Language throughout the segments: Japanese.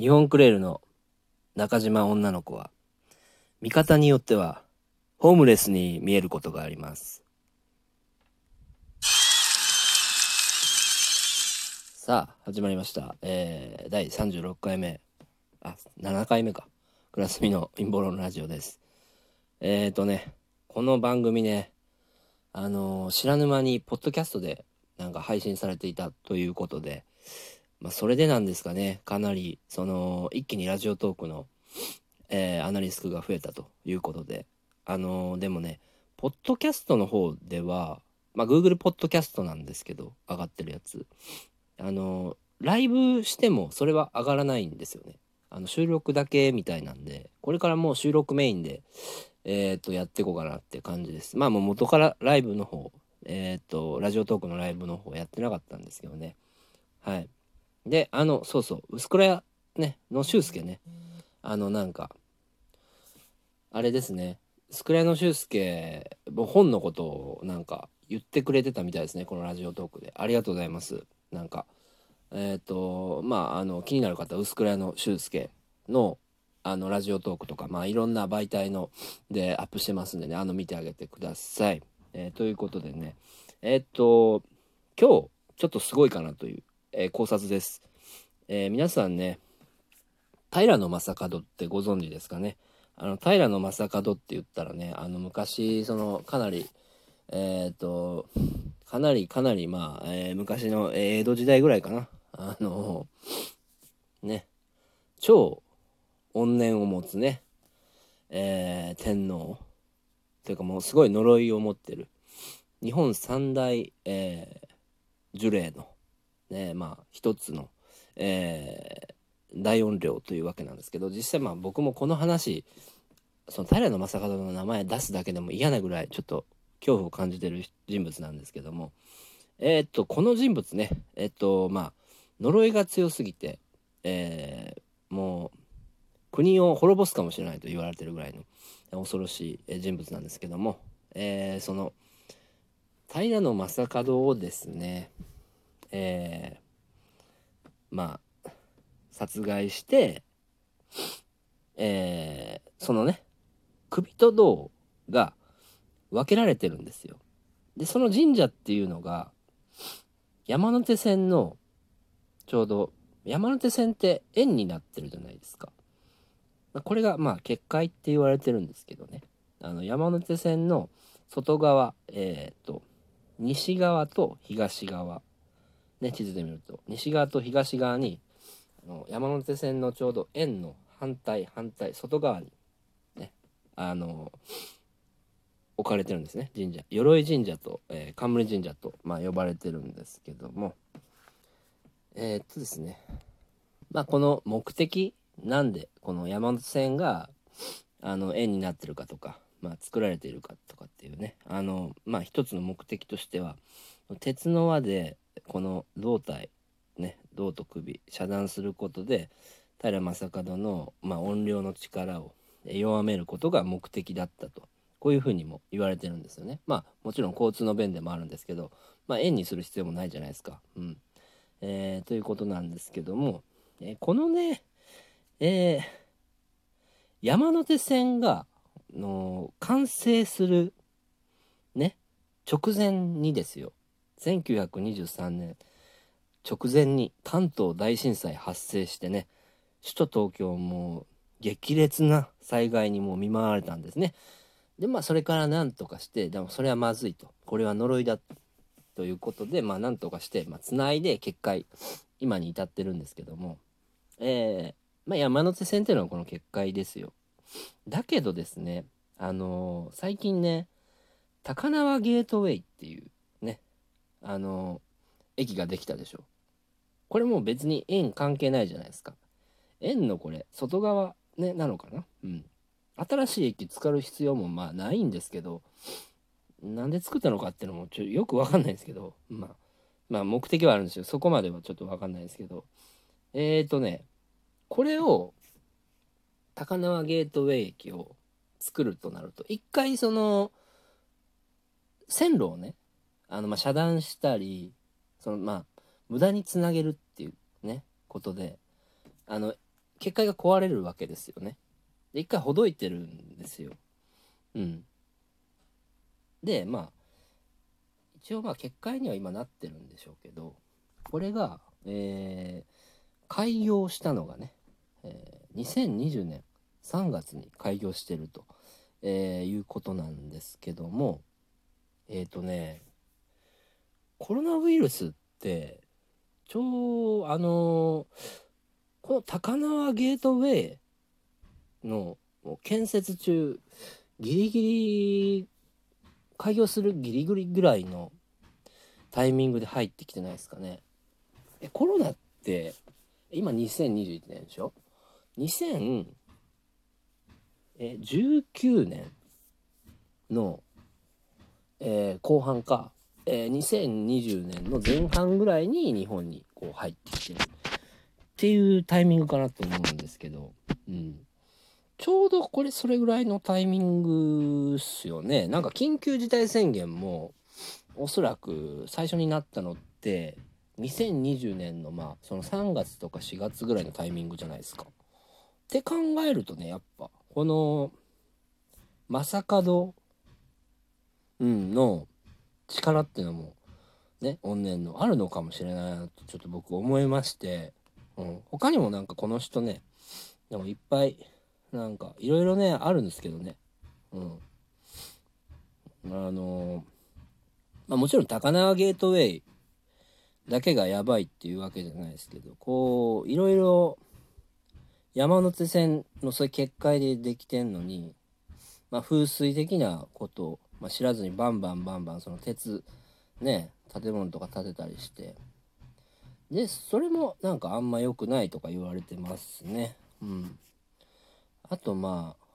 日本クレールの中島女の子は、見方によっては、ホームレスに見えることがあります。さあ、始まりました。えー、第36回目。あ、7回目か。クラスミの陰謀論ラジオです。えーとね、この番組ね、あのー知らぬ間にポッドキャストでなんか配信されていたということで、まあ、それでなんですかね、かなり、その、一気にラジオトークの、えーアナリスクが増えたということで、あのーでもね、ポッドキャストの方では、まあ、Google ポッドキャストなんですけど、上がってるやつ。あのーライブしてもそれは上がらないんですよね。あの、収録だけみたいなんで、これからもう収録メインで、えっ、と、やっていこうかなって感じです。まあもう元からライブの方、えっ、と、ラジオトークのライブの方やってなかったんですけどね。はい。で、あの、そうそう、薄倉屋ね、の修介ね、あの、なんか、あれですね、薄倉屋の修介、も本のことをなんか言ってくれてたみたいですね、このラジオトークで。ありがとうございます。なんか、えっ、と、まあ、あの、気になる方、薄倉屋の修介の、あの、ラジオトークとか、まあ、いろんな媒体の、で、アップしてますんでね、あの、見てあげてください。えーということでね、えっ、と、今日、ちょっとすごいかなという、えー考察です。えー皆さんね、平野正門ってご存知ですかね？あの、平野正門って言ったらね、あの、昔、その、かなり、えっ、と、かなりかなり、まあ、えー昔の、江戸時代ぐらいかな？あの、ね、超怨念を持つね、えー天皇というかもうすごい呪いを持ってる日本三大、えー呪霊のねまあ一つの、えー大音量というわけなんですけど実際まあ僕もこの話その平正門の名前出すだけでも嫌なぐらいちょっと恐怖を感じてる人物なんですけどもえーっとこの人物ねえっとまあ呪いが強すぎて、えーもう国を滅ぼすかもしれないと言われてるぐらいの恐ろしい人物なんですけども、えーその平野正門をですね、えーまあ殺害して、えーそのね首と胴が分けられてるんですよ。でその神社っていうのが山手線のちょうど山手線って円になってるじゃないですか。これがまあ結界って言われてるんですけどねあの山手線の外側えっ、と西側と東側ね地図で見ると。西側と東側にあの山手線のちょうど円の反対反対外側にねあの置かれてるんですね神社。鎧神社と、えー冠神社と、まあ、呼ばれてるんですけども。えーっとですね。まあこの目的なんでこの山手線があの円になってるかとか、まあ、作られているかとかっていうね。あのまあ一つの目的としては鉄の輪でこの胴体ね胴と首遮断することで平正門の、まあ、音量の力を弱めることが目的だったと。こういうふうにも言われてるんですよね。まあもちろん交通の便でもあるんですけど、まあ、円にする必要もないじゃないですか。うん。えーということなんですけども、えーこのねえー山手線がの完成するね直前にですよ。1923年直前に関東大震災発生してね首都東京も激烈な災害にも見舞われたんですね。でまあそれから何とかしてでもそれはまずいと。これは呪いだということでまあ何とかしてまあつないで結界今に至ってるんですけども。えーまあ、山手線っていうのはこの結界ですよ。だけどですね、あのー最近ね、高輪ゲートウェイっていう、あの駅ができたでしょ。これも別に円関係ないじゃないですか。円のこれ、外側、ね、なのかなうん。新しい駅使う必要もまあないんですけど、なんで作ったのかっていうのもちょよくわかんないですけど、まあ、まあ目的はあるんですよ。そこまではちょっとわかんないですけど、えーとね、これを高輪ゲートウェイ駅を作るとなると一回その線路をねあのまあ遮断したりそのまあ無駄につなげるっていうねことであの結界が壊れるわけですよね。で、一回ほどいてるんですよ。うん。で、まあ、一応まあ結界には今なってるんでしょうけど、これが、えー、開業したのがね、えー、2020年3月に開業してると、えー、いうことなんですけども、えっ、ー、とね、コロナウイルスって、ちょう、あのこの高輪ゲートウェイの建設中、ギリギリ、開業するギリギリぐらいのタイミングで入ってきてないですかね。え、コロナって、今2021年でしょ ?2019 年の、えー、後半か、えー、2020年の前半ぐらいに日本にこう入ってきてるっていうタイミングかなと思うんですけど、うん。ちょうどこれそれぐらいのタイミングっすよね。なんか緊急事態宣言もおそらく最初になったのって2020年のまあその3月とか4月ぐらいのタイミングじゃないですか。って考えるとねやっぱこの正門、うん、の力っていうのもね怨念のあるのかもしれないなとちょっと僕思いまして、うん、他にもなんかこの人ねでもいっぱいなんかいろいろねあるんですけどね。うん。あのまあもちろん高輪ゲートウェイだけがやばいっていうわけじゃないですけどこういろいろ山手線のそういう結界でできてんのに、まあ、風水的なことを、まあ、知らずにバンバンバンバンその鉄ね建物とか建てたりして。でそれもなんかあんま良くないとか言われてますね。うん。あとまあ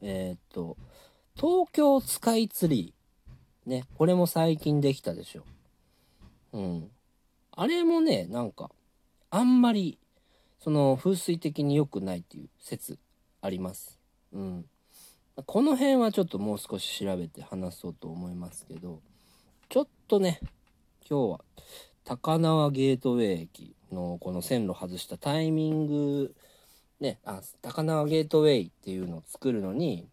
えー、っと東京スカイツリー。ねこれも最近できたでしょ。うん。あれもねなんかあんまりその風水的に良くないっていう説あります。うん。この辺はちょっともう少し調べて話そうと思いますけどちょっとね今日は高輪ゲートウェイ駅のこの線路外したタイミングねあ高輪ゲートウェイっていうのを作るのに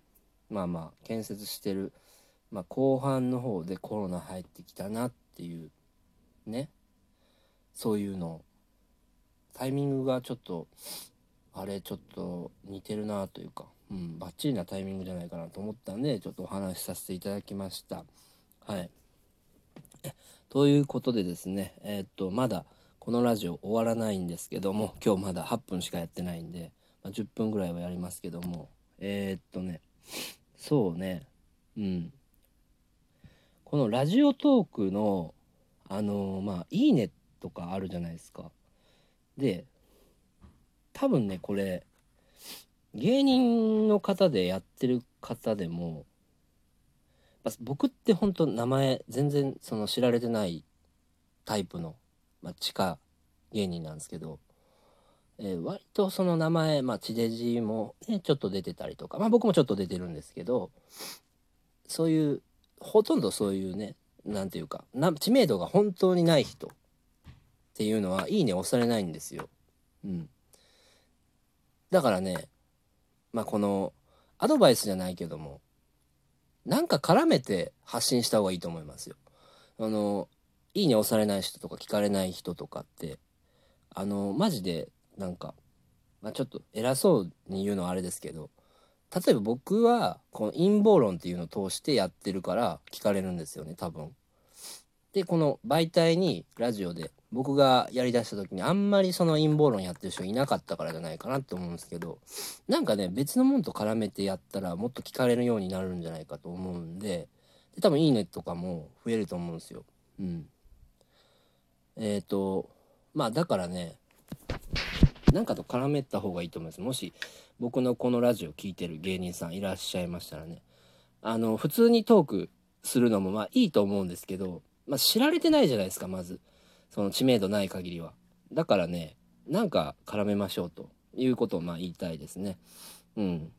まあまあ建設してる、まあ、後半の方でコロナ入ってきたなっていうねそういうのタイミングがちょっとあれちょっと似てるなというか、うん、バッチリなタイミングじゃないかなと思ったんでちょっとお話しさせていただきました。はいということでですね、えー、っと、まだこのラジオ終わらないんですけども、今日まだ8分しかやってないんで、まあ、10分ぐらいはやりますけども、えー、っとね、そうね、うん。このラジオトークの、あのー、まあ、いいねとかあるじゃないですか。で、多分ね、これ、芸人の方でやってる方でも、僕って本当名前全然その知られてないタイプの、まあ、地下芸人なんですけど、えー、割とその名前、まあ、地デジもね、ちょっと出てたりとか、まあ僕もちょっと出てるんですけど、そういう、ほとんどそういうね、なんていうか、な知名度が本当にない人っていうのは、いいね押されないんですよ。うん。だからね、まあこの、アドバイスじゃないけども、なんか絡めて発信した方がいいと思いますよ。あの、いいね押されない人とか聞かれない人とかって、あの、マジでなんか、まあ、ちょっと偉そうに言うのはあれですけど、例えば僕はこの陰謀論っていうのを通してやってるから聞かれるんですよね、多分。で、この媒体にラジオで僕がやりだした時にあんまりその陰謀論やってる人いなかったからじゃないかなって思うんですけどなんかね別のもんと絡めてやったらもっと聞かれるようになるんじゃないかと思うんでで多分いいねとかも増えると思うんですよ。うん。えっ、ー、とまあだからねなんかと絡めた方がいいと思います。もし僕のこのラジオ聴いてる芸人さんいらっしゃいましたらねあの普通にトークするのもまあいいと思うんですけど、まあ、知られてないじゃないですかまず。その知名度ない限りは。だからね、なんか絡めましょうということをまあ言いたいですね。うん。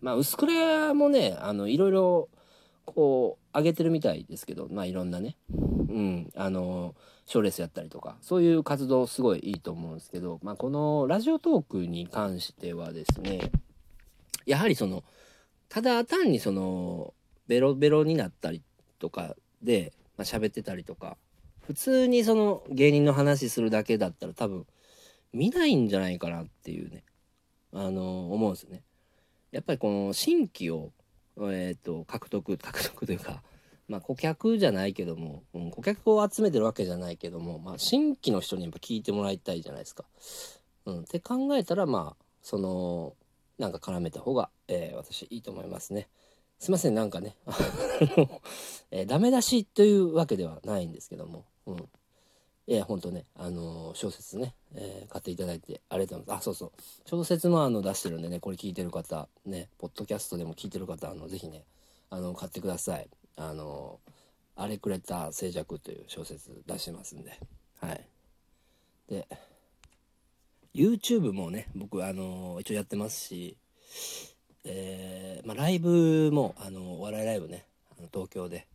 まあ、薄倉もね、あの、いろいろ、こう上げてるみたいですけどまあいろんなねうんあの賞レースやったりとかそういう活動すごいいいと思うんですけど、まあ、このラジオトークに関してはですねやはりそのただ単にそのベロベロになったりとかで、まあ、喋ってたりとか普通にその芸人の話するだけだったら多分見ないんじゃないかなっていうねあの思うんですよね。やっぱりこの新規を、えーと、獲得獲得というか、まあ、顧客じゃないけども、うん、顧客を集めてるわけじゃないけども、まあ、新規の人にやっぱ聞いてもらいたいじゃないですか。うん、って考えたらまあそのなんか絡めた方が、えー、私いいと思いますね。すいませんなんかねえー、ダメ出しというわけではないんですけども、うん、いや、ほんとね、あのー、小説ね、えー、買っていただいてありがとうございます。あ、そうそう。小説もあの出してるんでね、これ聞いてる方、ね、ポッドキャストでも聞いてる方、あの、ぜひね、あの、買ってください。あのー、荒れくれた静寂という小説出してますんで、はい。で、YouTube もね、僕、あの一応やってますし、えまあ、ライブも、あのお笑いライブね、あの東京で、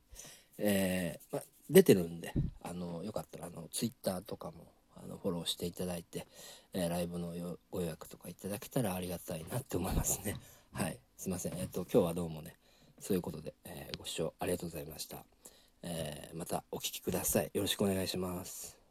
えまあ出てるんで、あの、よかったら、あの、ツイッターとかも、あの、フォローしていただいて、えー、ライブのご予約とかいただけたらありがたいなって思いますね。はい。すいません。えっと、今日はどうもね、そういうことで、え、ご視聴ありがとうございました。え、またお聴きください。よろしくお願いします。